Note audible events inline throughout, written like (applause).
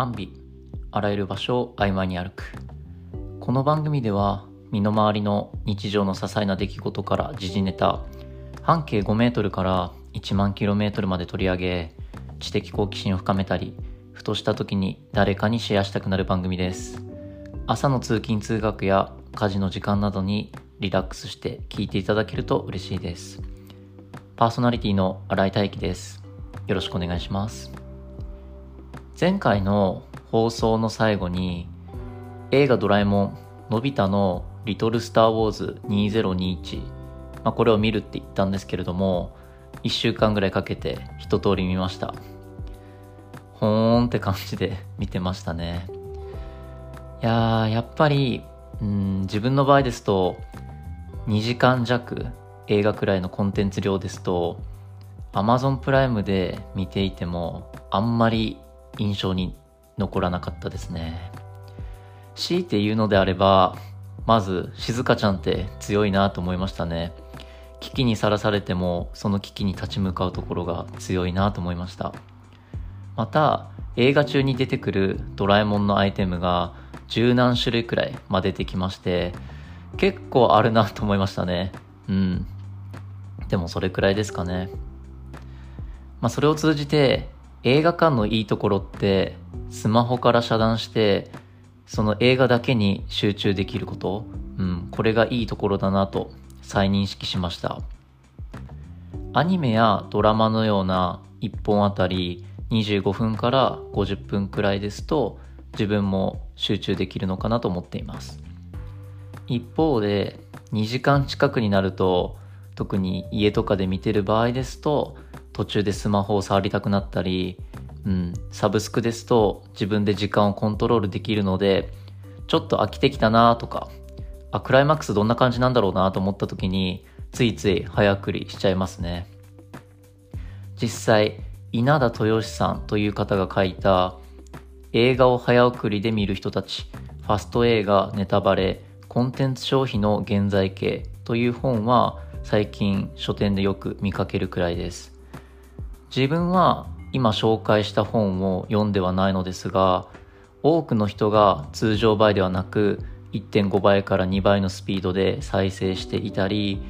アンビあらゆる場所を曖昧に歩く。この番組では身の回りの日常の些細な出来事から時事ネタ半径5メートルから1万キロメートルまで取り上げ知的好奇心を深めたりふとした時に誰かにシェアしたくなる番組です。朝の通勤通学や家事の時間などにリラックスして聞いていただけると嬉しいです。パーソナリティの新井大輝です。よろしくお願いします。前回の放送の最後に映画ドラえもんのび太のリトルスターウォーズ2021、まあ、これを見るって言ったんですけれども1週間ぐらいかけて一通り見ました。ほーんって感じで見てましたね。いややっぱりうん自分の場合ですと2時間弱映画くらいのコンテンツ量ですと Amazon プライムで見ていてもあんまり印象に残らなかったですね。強いて言うのであれば、まず、静香ちゃんって強いなと思いましたね。危機にさらされても、その危機に立ち向かうところが強いなと思いました。また、映画中に出てくるドラえもんのアイテムが十何種類くらい、ま出てきまして、結構あるなと思いましたね。うん。でもそれくらいですかね。まあそれを通じて映画館のいいところってスマホから遮断してその映画だけに集中できること、うん、これがいいところだなと再認識しました。アニメやドラマのような1本あたり25分から50分くらいですと自分も集中できるのかなと思っています。一方で2時間近くになると特に家とかで見てる場合ですと途中でスマホを触りたくなったり、うん、サブスクですと自分で時間をコントロールできるので、ちょっと飽きてきたなとか、あ、クライマックスどんな感じなんだろうなと思った時に、ついつい早送りしちゃいますね。実際、稲田豊志さんという方が書いた映画を早送りで見る人たち、ファスト映画、ネタバレ、コンテンツ消費の現在形という本は最近書店でよく見かけるくらいです。自分は今紹介した本を読んではないのですが多くの人が通常倍ではなく1.5倍から2倍のスピードで再生していたり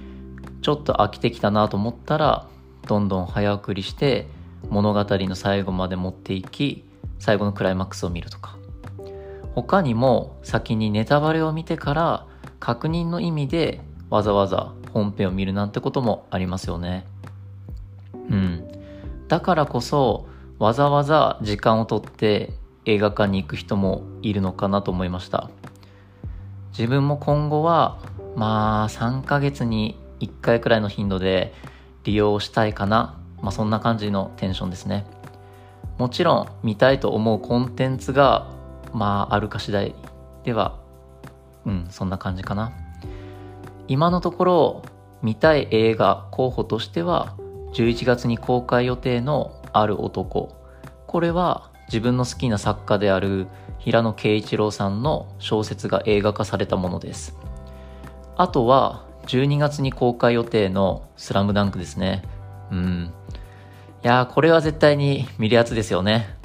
ちょっと飽きてきたなと思ったらどんどん早送りして物語の最後まで持っていき最後のクライマックスを見るとか。他にも先にネタバレを見てから確認の意味でわざわざ本編を見るなんてこともありますよね。うん。だからこそわざわざ時間をとって映画館に行く人もいるのかなと思いました。自分も今後はまあ3ヶ月に1回くらいの頻度で利用したいかな。まあそんな感じのテンションですね。もちろん見たいと思うコンテンツがまああるか次第ではうんそんな感じかな。今のところ見たい映画候補としては11月に公開予定のある男。これは自分の好きな作家である平野啓一郎さんの小説が映画化されたものです。あとは12月に公開予定のスラムダンクですね。うん。いやー、これは絶対に見るやつですよね。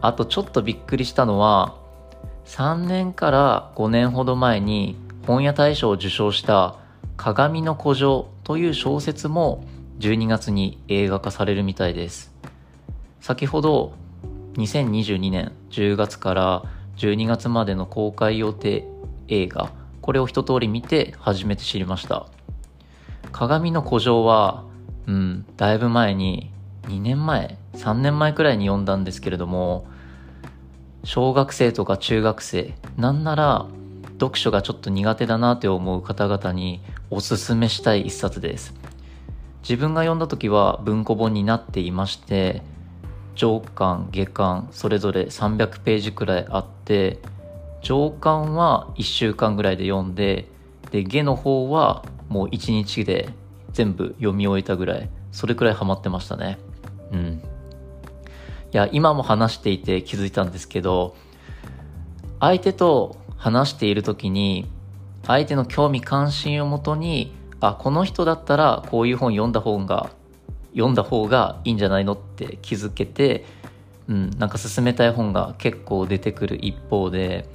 あとちょっとびっくりしたのは、3年から5年ほど前に本屋大賞を受賞した鏡の古城という小説も12月に映画化されるみたいです。先ほど2022年10月から12月までの公開予定映画、これを一通り見て初めて知りました。鏡の古城は、うん、だいぶ前に、2年前、3年前くらいに読んだんですけれども、小学生とか中学生、なんなら読書がちょっと苦手だなって思う方々におすすめしたい一冊です。自分が読んだ時は文庫本になっていまして上巻下巻それぞれ300ページくらいあって上巻は1週間ぐらいで読んでで下の方はもう1日で全部読み終えたぐらいそれくらいハマってましたね。うん。いや今も話していて気づいたんですけど相手と話している時に相手の興味関心をもとにあこの人だったらこういう本読んだ方が読んだ方がいいんじゃないのって気づけてうん、なんか進めたい本が結構出てくる一方で、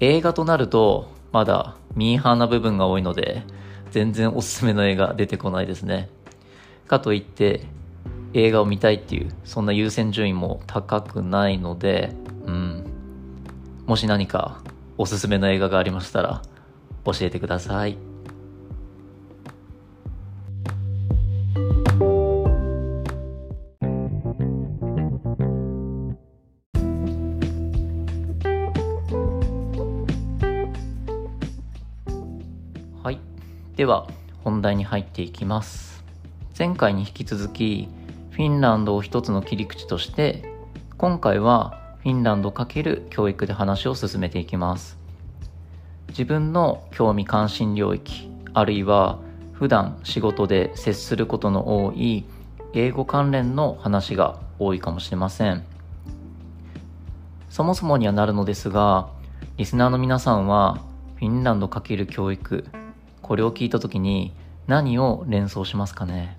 映画となるとまだミーハーな部分が多いので、全然おすすめの映画出てこないですね。かといって、映画を見たいっていう、そんな優先順位も高くないので、うん。もし何かおすすめの映画がありましたら、教えてくださ。い。では、本題に入っていきます。前回に引き続き、フィンランドを一つの切り口として、今回はフィンランド×教育で話を進めていきます。自分の興味関心領域、あるいは普段仕事で接することの多い英語関連の話が多いかもしれません。そもそもにはなるのですが、リスナーの皆さんはフィンランド×教育、これを聞いた時に何を連想しますかね？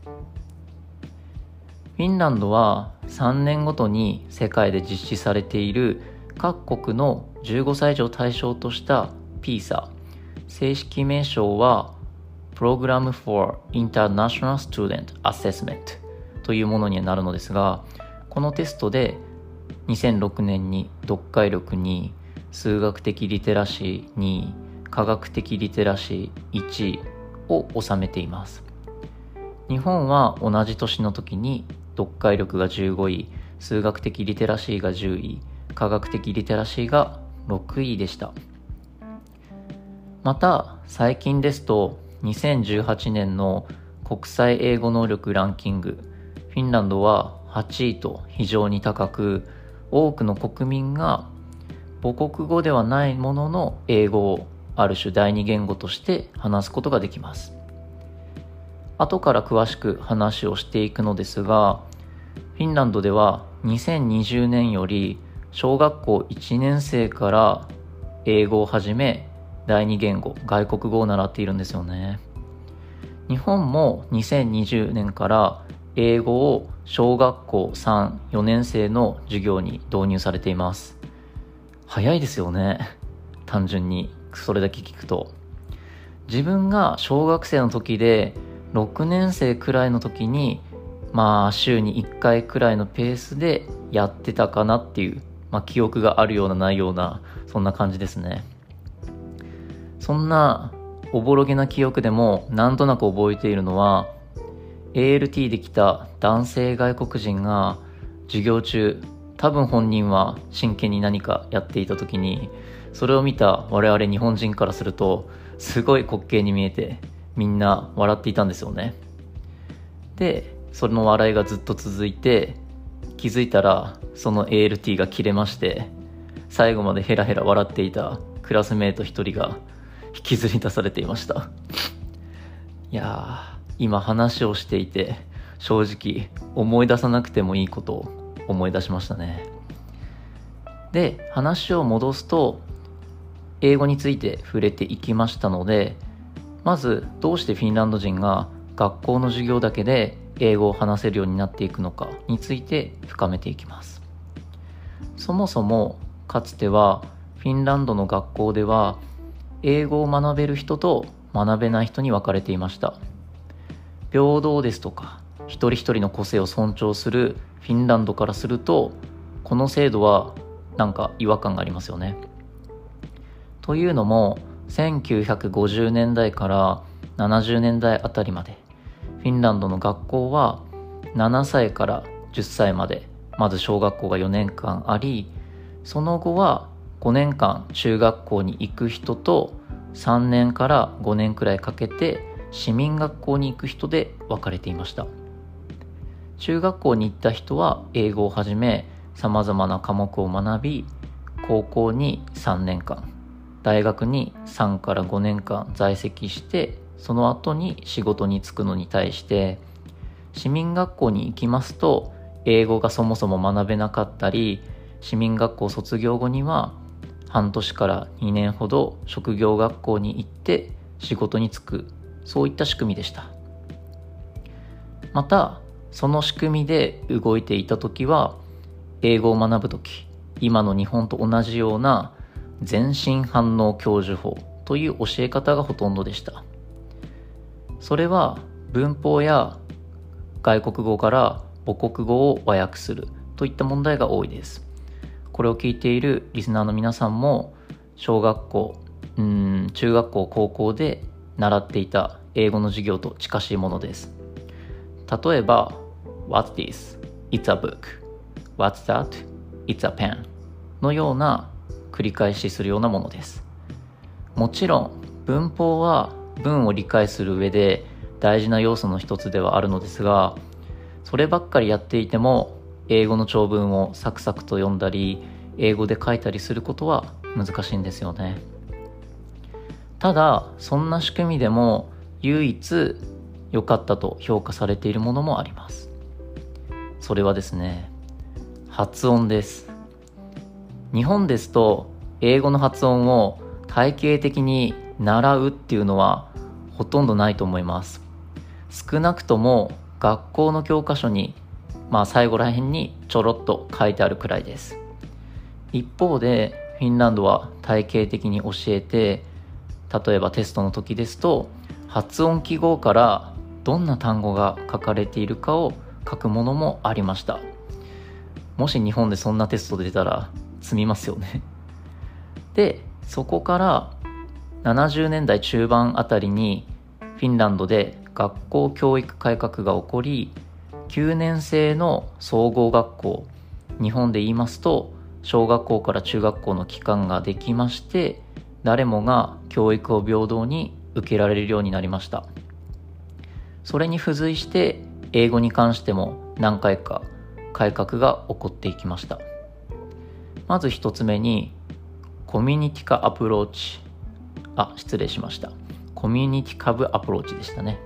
フィンランドは3年ごとに世界で実施されている各国の15歳以上対象とした PISA 正式名称は Program for International Student Assessment というものになるのですがこのテストで2006年に読解力2位数学的リテラシー2位科学的リテラシー1位を収めています日本は同じ年の時に読解力が15位、数学的リテラシーが10位、科学的リテラシーが6位でした。また、最近ですと、2018年の国際英語能力ランキング、フィンランドは8位と非常に高く、多くの国民が母国語ではないものの英語をある種第二言語として話すことができます。後から詳しく話をしていくのですが、フィンランドでは2020年より小学校1年生から英語をはじめ第二言語、外国語を習っているんですよね。日本も2020年から英語を小学校3、4年生の授業に導入されています。早いですよね。単純にそれだけ聞くと。自分が小学生の時で6年生くらいの時にまあ週に1回くらいのペースでやってたかなっていう、まあ、記憶があるようなないようなそんな感じですねそんなおぼろげな記憶でもなんとなく覚えているのは ALT で来た男性外国人が授業中多分本人は真剣に何かやっていた時にそれを見た我々日本人からするとすごい滑稽に見えてみんな笑っていたんですよね。でその笑いがずっと続いて気づいたらその ALT が切れまして最後までヘラヘラ笑っていたクラスメート一人が引きずり出されていました。いや今話をしていて正直思い出さなくてもいいことを思い出しましたね。で話を戻すと英語について触れていきましたのでまずどうしてフィンランド人が学校の授業だけで英語を話せるようになっていくのかについて深めていきます。そもそもかつてはフィンランドの学校では英語を学べる人と学べない人に分かれていました。平等ですとか一人一人の個性を尊重するフィンランドからするとこの制度はなんか違和感がありますよね。というのも1950年代から70年代あたりまでフィンランドの学校は7歳から10歳までまず小学校が4年間ありその後は5年間中学校に行く人と3年から5年くらいかけて市民学校に行く人で分かれていました。中学校に行った人は英語をはじめさまざまな科目を学び高校に3年間大学に3から5年間在籍してその後に仕事に就くのに対して市民学校に行きますと英語がそもそも学べなかったり市民学校卒業後には半年から2年ほど職業学校に行って仕事に就くそういった仕組みでした。またその仕組みで動いていた時は英語を学ぶとき今の日本と同じような全身反応教授法という教え方がほとんどでした。それは文法や外国語から母国語を和訳するといった問題が多いです。これを聞いているリスナーの皆さんも小学校うん中学校高校で習っていた英語の授業と近しいものです。例えば What's this? It's a book. What's that? It's a pen. のような繰り返しするようなものです。もちろん文法は文を理解する上で大事な要素の一つではあるのですがそればっかりやっていても英語の長文をサクサクと読んだり英語で書いたりすることは難しいんですよね。ただそんな仕組みでも唯一良かったと評価されているものもあります。それはですね発音です。日本ですと英語の発音を体系的に習うっていうのはほとんどないと思います。少なくとも学校の教科書にまあ最後らへんにちょろっと書いてあるくらいです。一方でフィンランドは体系的に教えて例えばテストの時ですと発音記号からどんな単語が書かれているかを書くものもありました。もし日本でそんなテスト出たら積みますよね。でそこから70年代中盤あたりにフィンランドで学校教育改革が起こり9年生の総合学校日本で言いますと小学校から中学校の期間ができまして誰もが教育を平等に受けられるようになりました。それに付随して英語に関しても何回か改革が起こっていきました。まず一つ目にコミュニティ化アプローチ。あ失礼しました。コミュニティ株アプローチでしたね。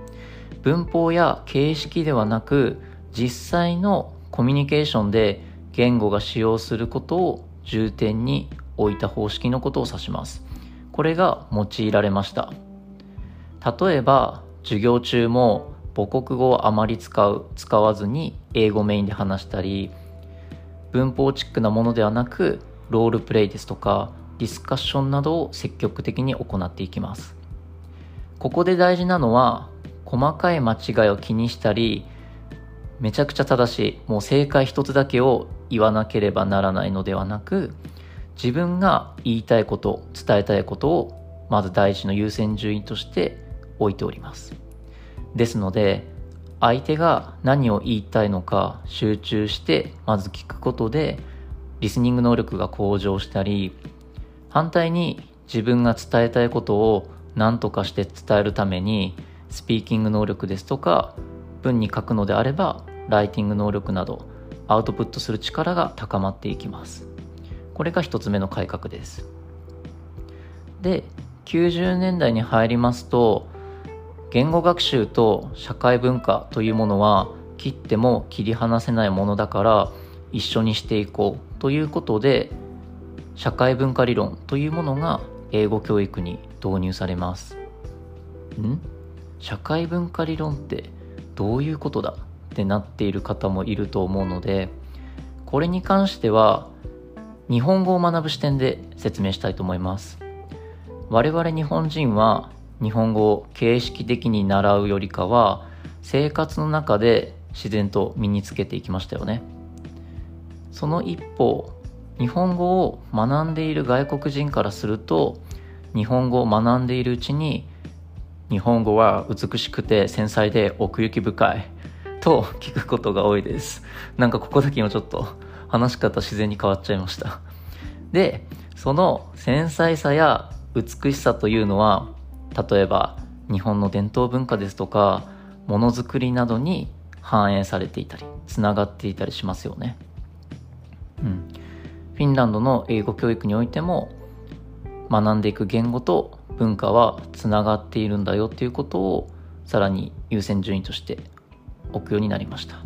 文法や形式ではなく実際のコミュニケーションで言語が使用することを重点に置いた方式のことを指します。これが用いられました。例えば授業中も母国語をあまり使う使わずに英語メインで話したり文法チックなものではなくロールプレイですとかディスカッションなどを積極的に行っていきます。ここで大事なのは細かい間違いを気にしたりめちゃくちゃ正しいもう正解一つだけを言わなければならないのではなく自分が言いたいこと伝えたいことをまず第一の優先順位として置いております。ですので相手が何を言いたいのか集中してまず聞くことでリスニング能力が向上したり反対に自分が伝えたいことを何とかして伝えるためにスピーキング能力ですとか文に書くのであればライティング能力などアウトプットする力が高まっていきます。これが一つ目の改革です。で90年代に入りますと言語学習と社会文化というものは切っても切り離せないものだから一緒にしていこうということで社会文化理論というものが英語教育に導入されます。ん？社会文化理論ってどういうことだってなっている方もいると思うのでこれに関しては日本語を学ぶ視点で説明したいと思います。我々日本人は日本語を形式的に習うよりかは生活の中で自然と身につけていきましたよねその一方日本語を学んでいる外国人からすると日本語を学んでいるうちに日本語は美しくて繊細で奥行き深いと聞くことが多いです。なんかここだけ今ちょっと話し方自然に変わっちゃいました。で、その繊細さや美しさというのは、例えば日本の伝統文化ですとか、ものづくりなどに反映されていたり、つながっていたりしますよね。うん。フィンランドの英語教育においても、学んでいく言語と文化はつながっているんだよっていうことをさらに優先順位として置くようになりました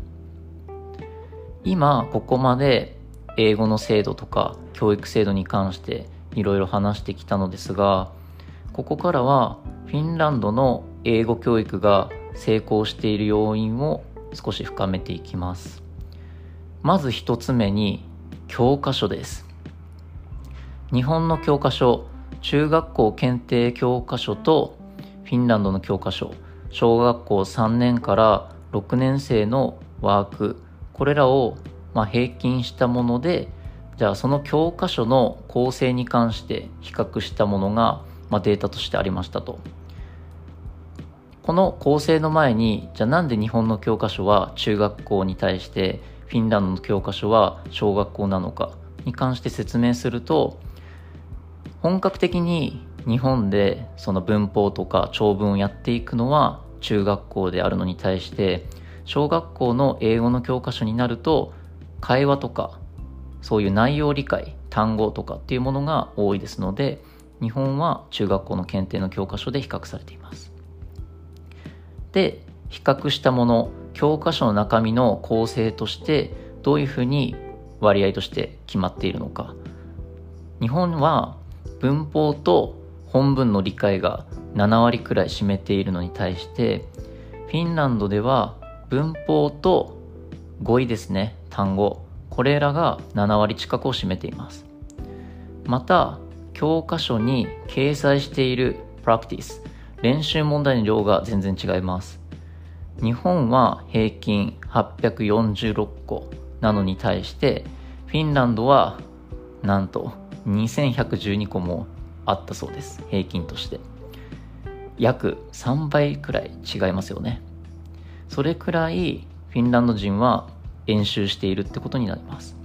今ここまで英語の制度とか教育制度に関していろいろ話してきたのですがここからはフィンランドの英語教育が成功している要因を少し深めていきます。まず一つ目に教科書です。日本の教科書中学校検定教科書とフィンランドの教科書。小学校3年から6年生のワーク。これらをま平均したものでじゃあその教科書の構成に関して比較したものが、まデータとしてありましたと。この構成の前にじゃあなんで日本の教科書は中学校に対してフィンランドの教科書は小学校なのかに関して説明すると本格的に日本でその文法とか長文をやっていくのは中学校であるのに対して小学校の英語の教科書になると会話とかそういう内容理解単語とかっていうものが多いですので日本は中学校の検定の教科書で比較されています。で比較したもの教科書の中身の構成としてどういうふうに割合として決まっているのか。日本は文法と本文の理解が7割くらい占めているのに対してフィンランドでは文法と語彙ですね単語。これらが7割近くを占めています。また教科書に掲載しているプラクティス練習問題の量が全然違います。日本は平均846個なのに対してフィンランドはなんと2112個もあったそうです。平均として。約3倍くらい違いますよね。それくらいフィンランド人は演習しているってことになります。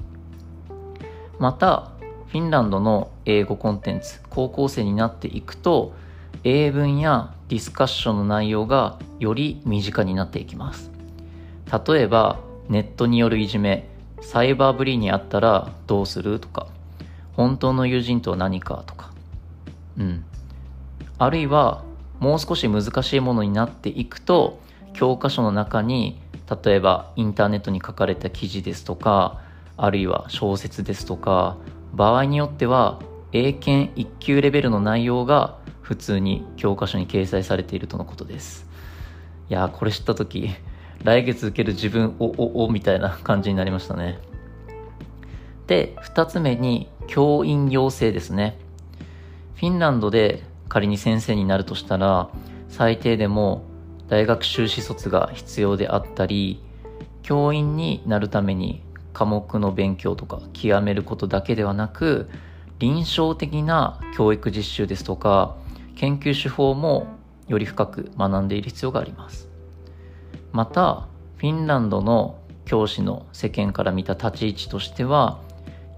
またフィンランドの英語コンテンツ高校生になっていくと英文やディスカッションの内容がより身近になっていきます。例えばネットによるいじめサイバーブリーにあったらどうするとか本当の友人とは何かとか。うん。あるいはもう少し難しいものになっていくと教科書の中に例えばインターネットに書かれた記事ですとかあるいは小説ですとか場合によっては英検1級レベルの内容が普通に教科書に掲載されているとのことです。いやこれ知った時、来月受ける自分、お、お、お、みたいな感じになりましたね。で、二つ目に、教員養成ですね。フィンランドで仮に先生になるとしたら、最低でも大学修士卒が必要であったり、教員になるために科目の勉強とか極めることだけではなく、臨床的な教育実習ですとか、研究手法もより深く学んでいる必要があります。またフィンランドの教師の世間から見た立ち位置としては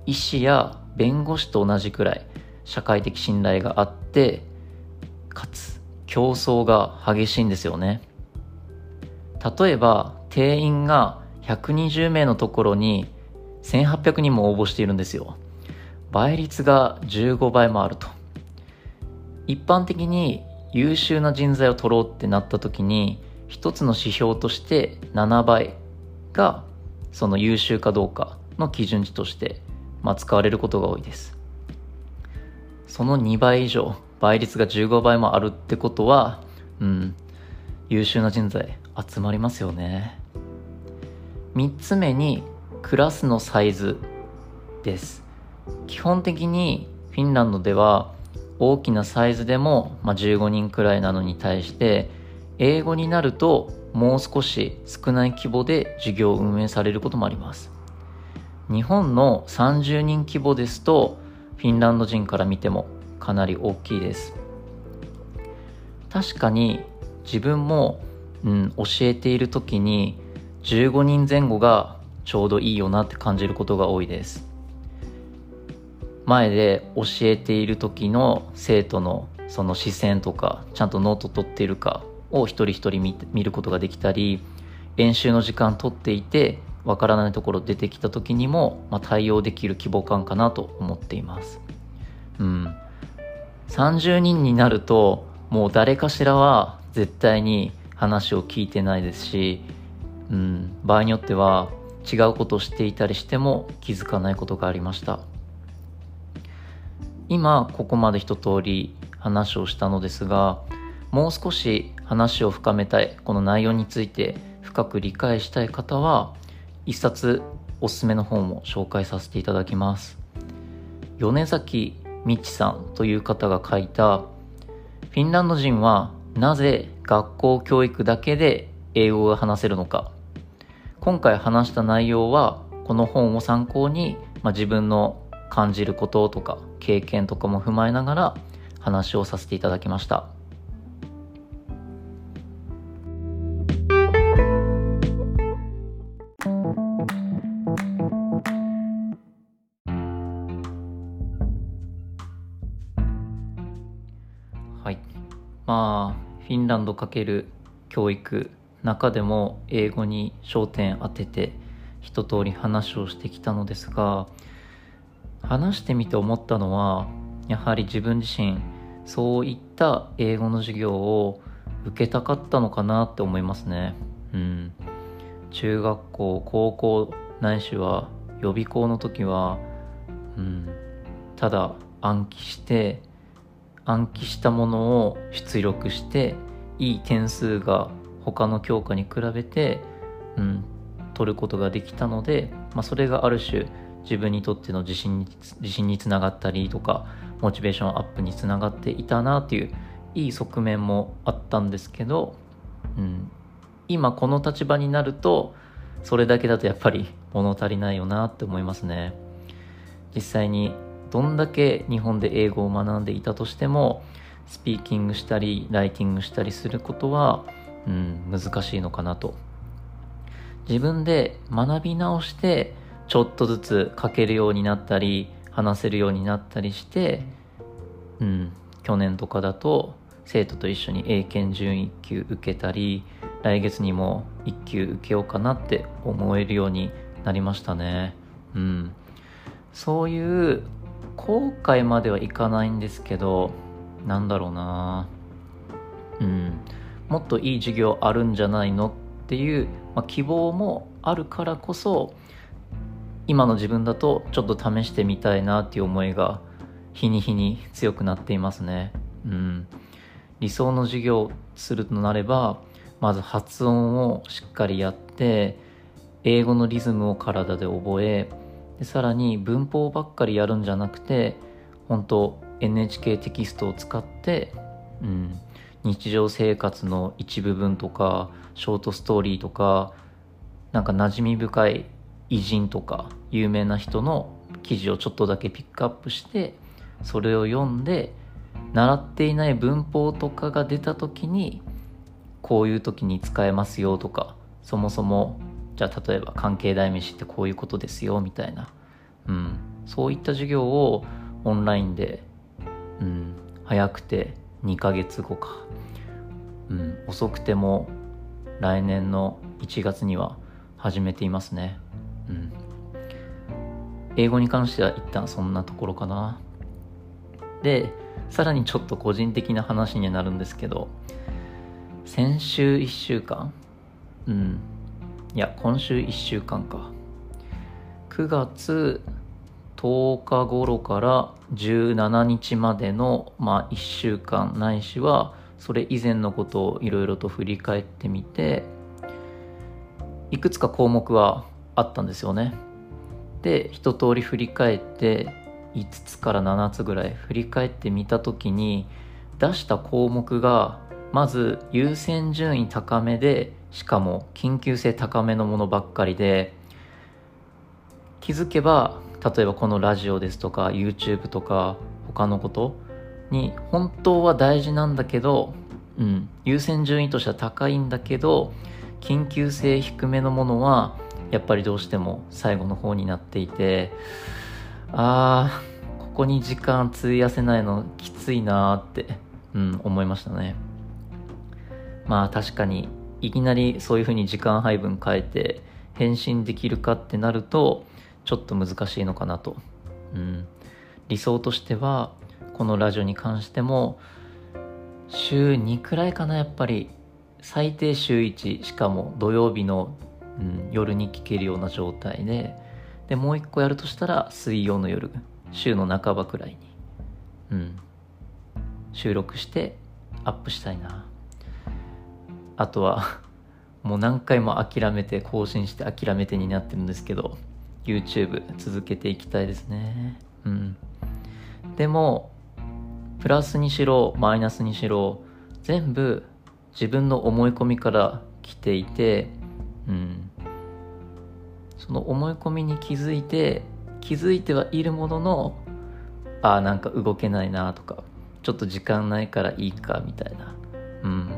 医師や弁護士と同じくらい社会的信頼があってかつ競争が激しいんですよね。例えば定員が120名のところに1800人も応募しているんですよ。倍率が15倍もあると。一般的に優秀な人材を取ろうってなった時に一つの指標として7倍がその優秀かどうかの基準値として、まあ、使われることが多いです。その2倍以上倍率が15倍もあるってことはうん優秀な人材集まりますよね。3つ目にクラスのサイズです。基本的にフィンランドでは大きなサイズでも、まあ、15人くらいなのに対して英語になるともう少し少ない規模で授業を運営されることもあります。日本の30人規模ですとフィンランド人から見てもかなり大きいです。確かに自分も、うん、教えている時に15人前後がちょうどいいよなって感じることが多いです。前で教えている時の生徒のその視線とかちゃんとノート取っているかを一人一人見ることができたり練習の時間取っていてわからないところ出てきた時にも、まあ、対応できる規模感かなと思っています。うん。30人になるともう誰かしらは絶対に話を聞いてないですし、うん、場合によっては違うことをしていたりしても気づかないことがありました。今ここまで一通り話をしたのですがもう少し話を深めたいこの内容について深く理解したい方は一冊おすすめの本を紹介させていただきます。米崎みちさんという方が書いたフィンランド人はなぜ学校教育だけで英語が話せるのか。今回話した内容はこの本を参考に、まあ、自分の感じることとか経験とかも踏まえながら話をさせていただきました。はい。まあ、フィンランド×教育中でも英語に焦点当てて一通り話をしてきたのですが話してみて思ったのはやはり自分自身そういった英語の授業を受けたかったのかなって思いますね。うん。中学校高校ないしは予備校の時はうん。ただ暗記して暗記したものを出力していい点数が他の教科に比べて、うん、取ることができたので、まあ、それがある種自分にとっての自信に自信につながったりとかモチベーションアップにつながっていたなっていういい側面もあったんですけど、うん、今この立場になるとそれだけだとやっぱり (laughs) 物足りないよなって思いますね。実際にどんだけ日本で英語を学んでいたとしてもスピーキングしたりライティングしたりすることは、うん、難しいのかなと。自分で学び直してちょっとずつ書けるようになったり話せるようになったりして、うん、去年とかだと生徒と一緒に英検準1級受けたり来月にも1級受けようかなって思えるようになりましたね。うん。そういう後悔まではいかないんですけどなんだろうな。うん。もっといい授業あるんじゃないのっていう、まあ、希望もあるからこそ今の自分だとちょっと試してみたいなっていう思いが日に日に強くなっていますね。うん。理想の授業するとなれば、まず発音をしっかりやって、英語のリズムを体で覚え、でさらに文法ばっかりやるんじゃなくて、本当 NHK テキストを使って、うん、日常生活の一部分とか、ショートストーリーとか、なんか馴染み深い偉人とか有名な人の記事をちょっとだけピックアップしてそれを読んで習っていない文法とかが出た時にこういう時に使えますよとかそもそもじゃあ例えば関係代名詞ってこういうことですよみたいな、うん、そういった授業をオンラインで、うん、早くて2ヶ月後か、うん、遅くても来年の1月には始めていますね。うん。英語に関しては一旦そんなところかな。で、さらにちょっと個人的な話になるんですけど、先週1週間？うん。いや、今週1週間か。9月10日頃から17日までの、まあ、1週間ないしはそれ以前のことをいろいろと振り返ってみていくつか項目はあったんですよね。で一通り振り返って5つから7つぐらい振り返ってみた時に出した項目がまず優先順位高めでしかも緊急性高めのものばっかりで気づけば例えばこのラジオですとか YouTube とか他のことに本当は大事なんだけど、うん、優先順位としては高いんだけど緊急性低めのものはやっぱりどうしても最後の方になっていてあーここに時間費やせないのきついなーって、うん、思いましたね。まあ確かにいきなりそういうふうに時間配分変えて返信できるかってなるとちょっと難しいのかなと、うん、理想としてはこのラジオに関しても週2くらいかなやっぱり。最低週1しかも土曜日のうん、夜に聴けるような状態で。でもう一個やるとしたら水曜の夜週の半ばくらいに、うん、収録してアップしたいな。あとはもう何回も諦めて更新して諦めてになってるんですけど。YouTube 続けていきたいですね。うん。でもプラスにしろマイナスにしろ全部自分の思い込みから来ていてうん。その思い込みに気づいて気づいてはいるもののああなんか動けないなとかちょっと時間ないからいいかみたいな。うん。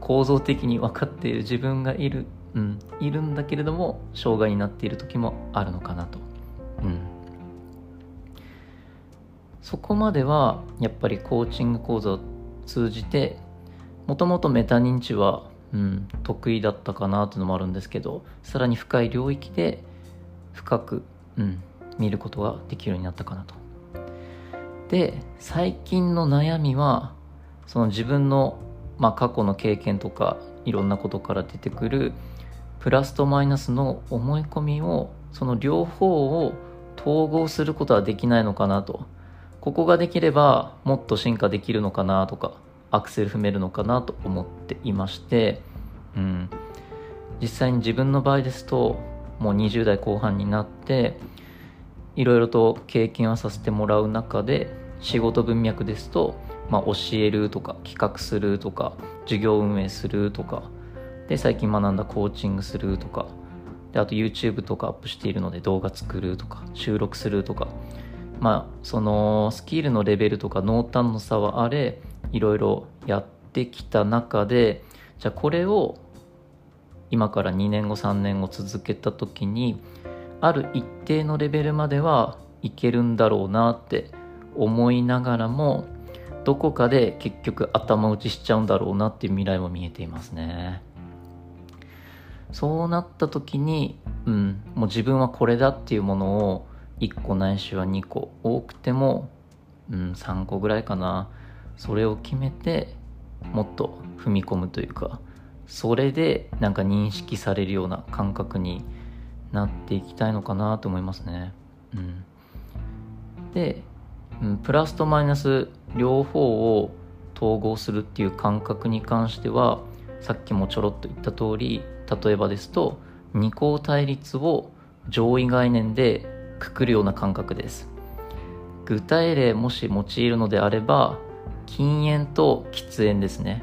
構造的に分かっている自分がいるうん、いるんだけれども障害になっている時もあるのかなと、うん、そこまではやっぱりコーチング講座を通じてもともとメタ認知は、うん、得意だったかなというのもあるんですけどさらに深い領域で深く、うん、見ることができるようになったかなと。で最近の悩みはその自分の、まあ、過去の経験とかいろんなことから出てくるプラスとマイナスの思い込みをその両方を統合することはできないのかなと。ここができればもっと進化できるのかなとかアクセル踏めるのかなと思っていまして、うん、実際に自分の場合ですともう20代後半になっていろいろと経験をさせてもらう中で仕事文脈ですと、まあ、教えるとか企画するとか授業運営するとかで最近学んだコーチングするとかであと YouTube とかアップしているので動画作るとか収録するとかまあそのスキルのレベルとか濃淡の差はあれいろいろやってきた中でじゃあこれを今から2年後3年後続けた時にある一定のレベルまではいけるんだろうなって思いながらもどこかで結局頭打ちしちゃうんだろうなっていう未来も見えていますね。そうなった時に、うん、もう自分はこれだっていうものを1個ないしは2個多くても、うん、3個ぐらいかなそれを決めてもっと踏み込むというかそれでなんか認識されるような感覚になっていきたいのかなと思いますね。うん、で、うん、プラスとマイナス両方を統合するっていう感覚に関してはさっきもちょろっと言った通り例えばですと二項対立を上位概念でくくるような感覚です。具体例もし用いるのであれば禁煙と喫煙ですね。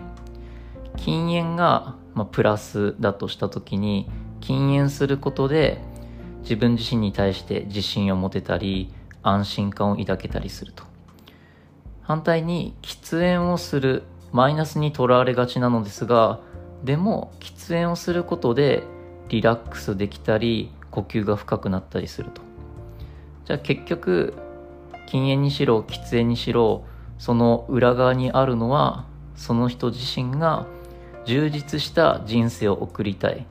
禁煙が、まあ、プラスだとした時に禁煙することで自分自身に対して自信を持てたり安心感を抱けたりすると。反対に喫煙をするマイナスにとらわれがちなのですがでも喫煙をすることでリラックスできたり呼吸が深くなったりすると。じゃあ結局禁煙にしろ喫煙にしろその裏側にあるのはその人自身が充実した人生を送りたい。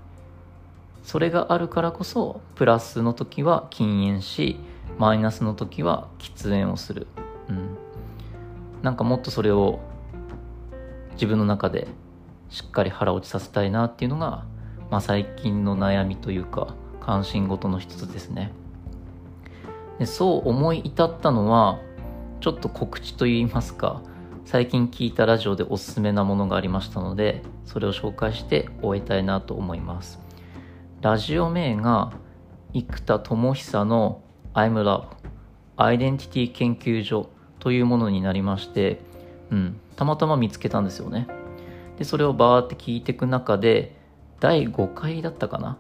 それがあるからこそプラスの時は禁煙しマイナスの時は喫煙をする。うん。なんかもっとそれを自分の中でしっかり腹落ちさせたいなっていうのが、まあ、最近の悩みというか関心事の一つですね。でそう思い至ったのはちょっと告知といいますか最近聞いたラジオでおすすめなものがありましたのでそれを紹介して終えたいなと思います。ラジオ名が生田智久の I'm Love アイデンティティ研究所というものになりまして、うん、たまたま見つけたんですよね。でそれをバーって聞いていく中で第5回だったかな？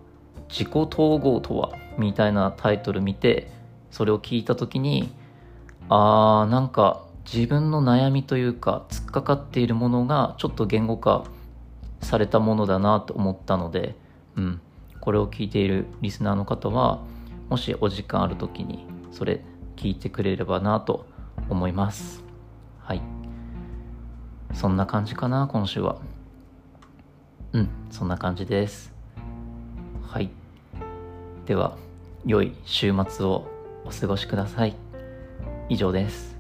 自己統合とは？みたいなタイトル見てそれを聞いた時にあーなんか自分の悩みというか突っかかっているものがちょっと言語化されたものだなと思ったので、うん、これを聞いているリスナーの方はもしお時間ある時にそれ聞いてくれればなと思いますはいそんな感じかな、今週は。うん、そんな感じです。はい。では、良い週末をお過ごしください。以上です。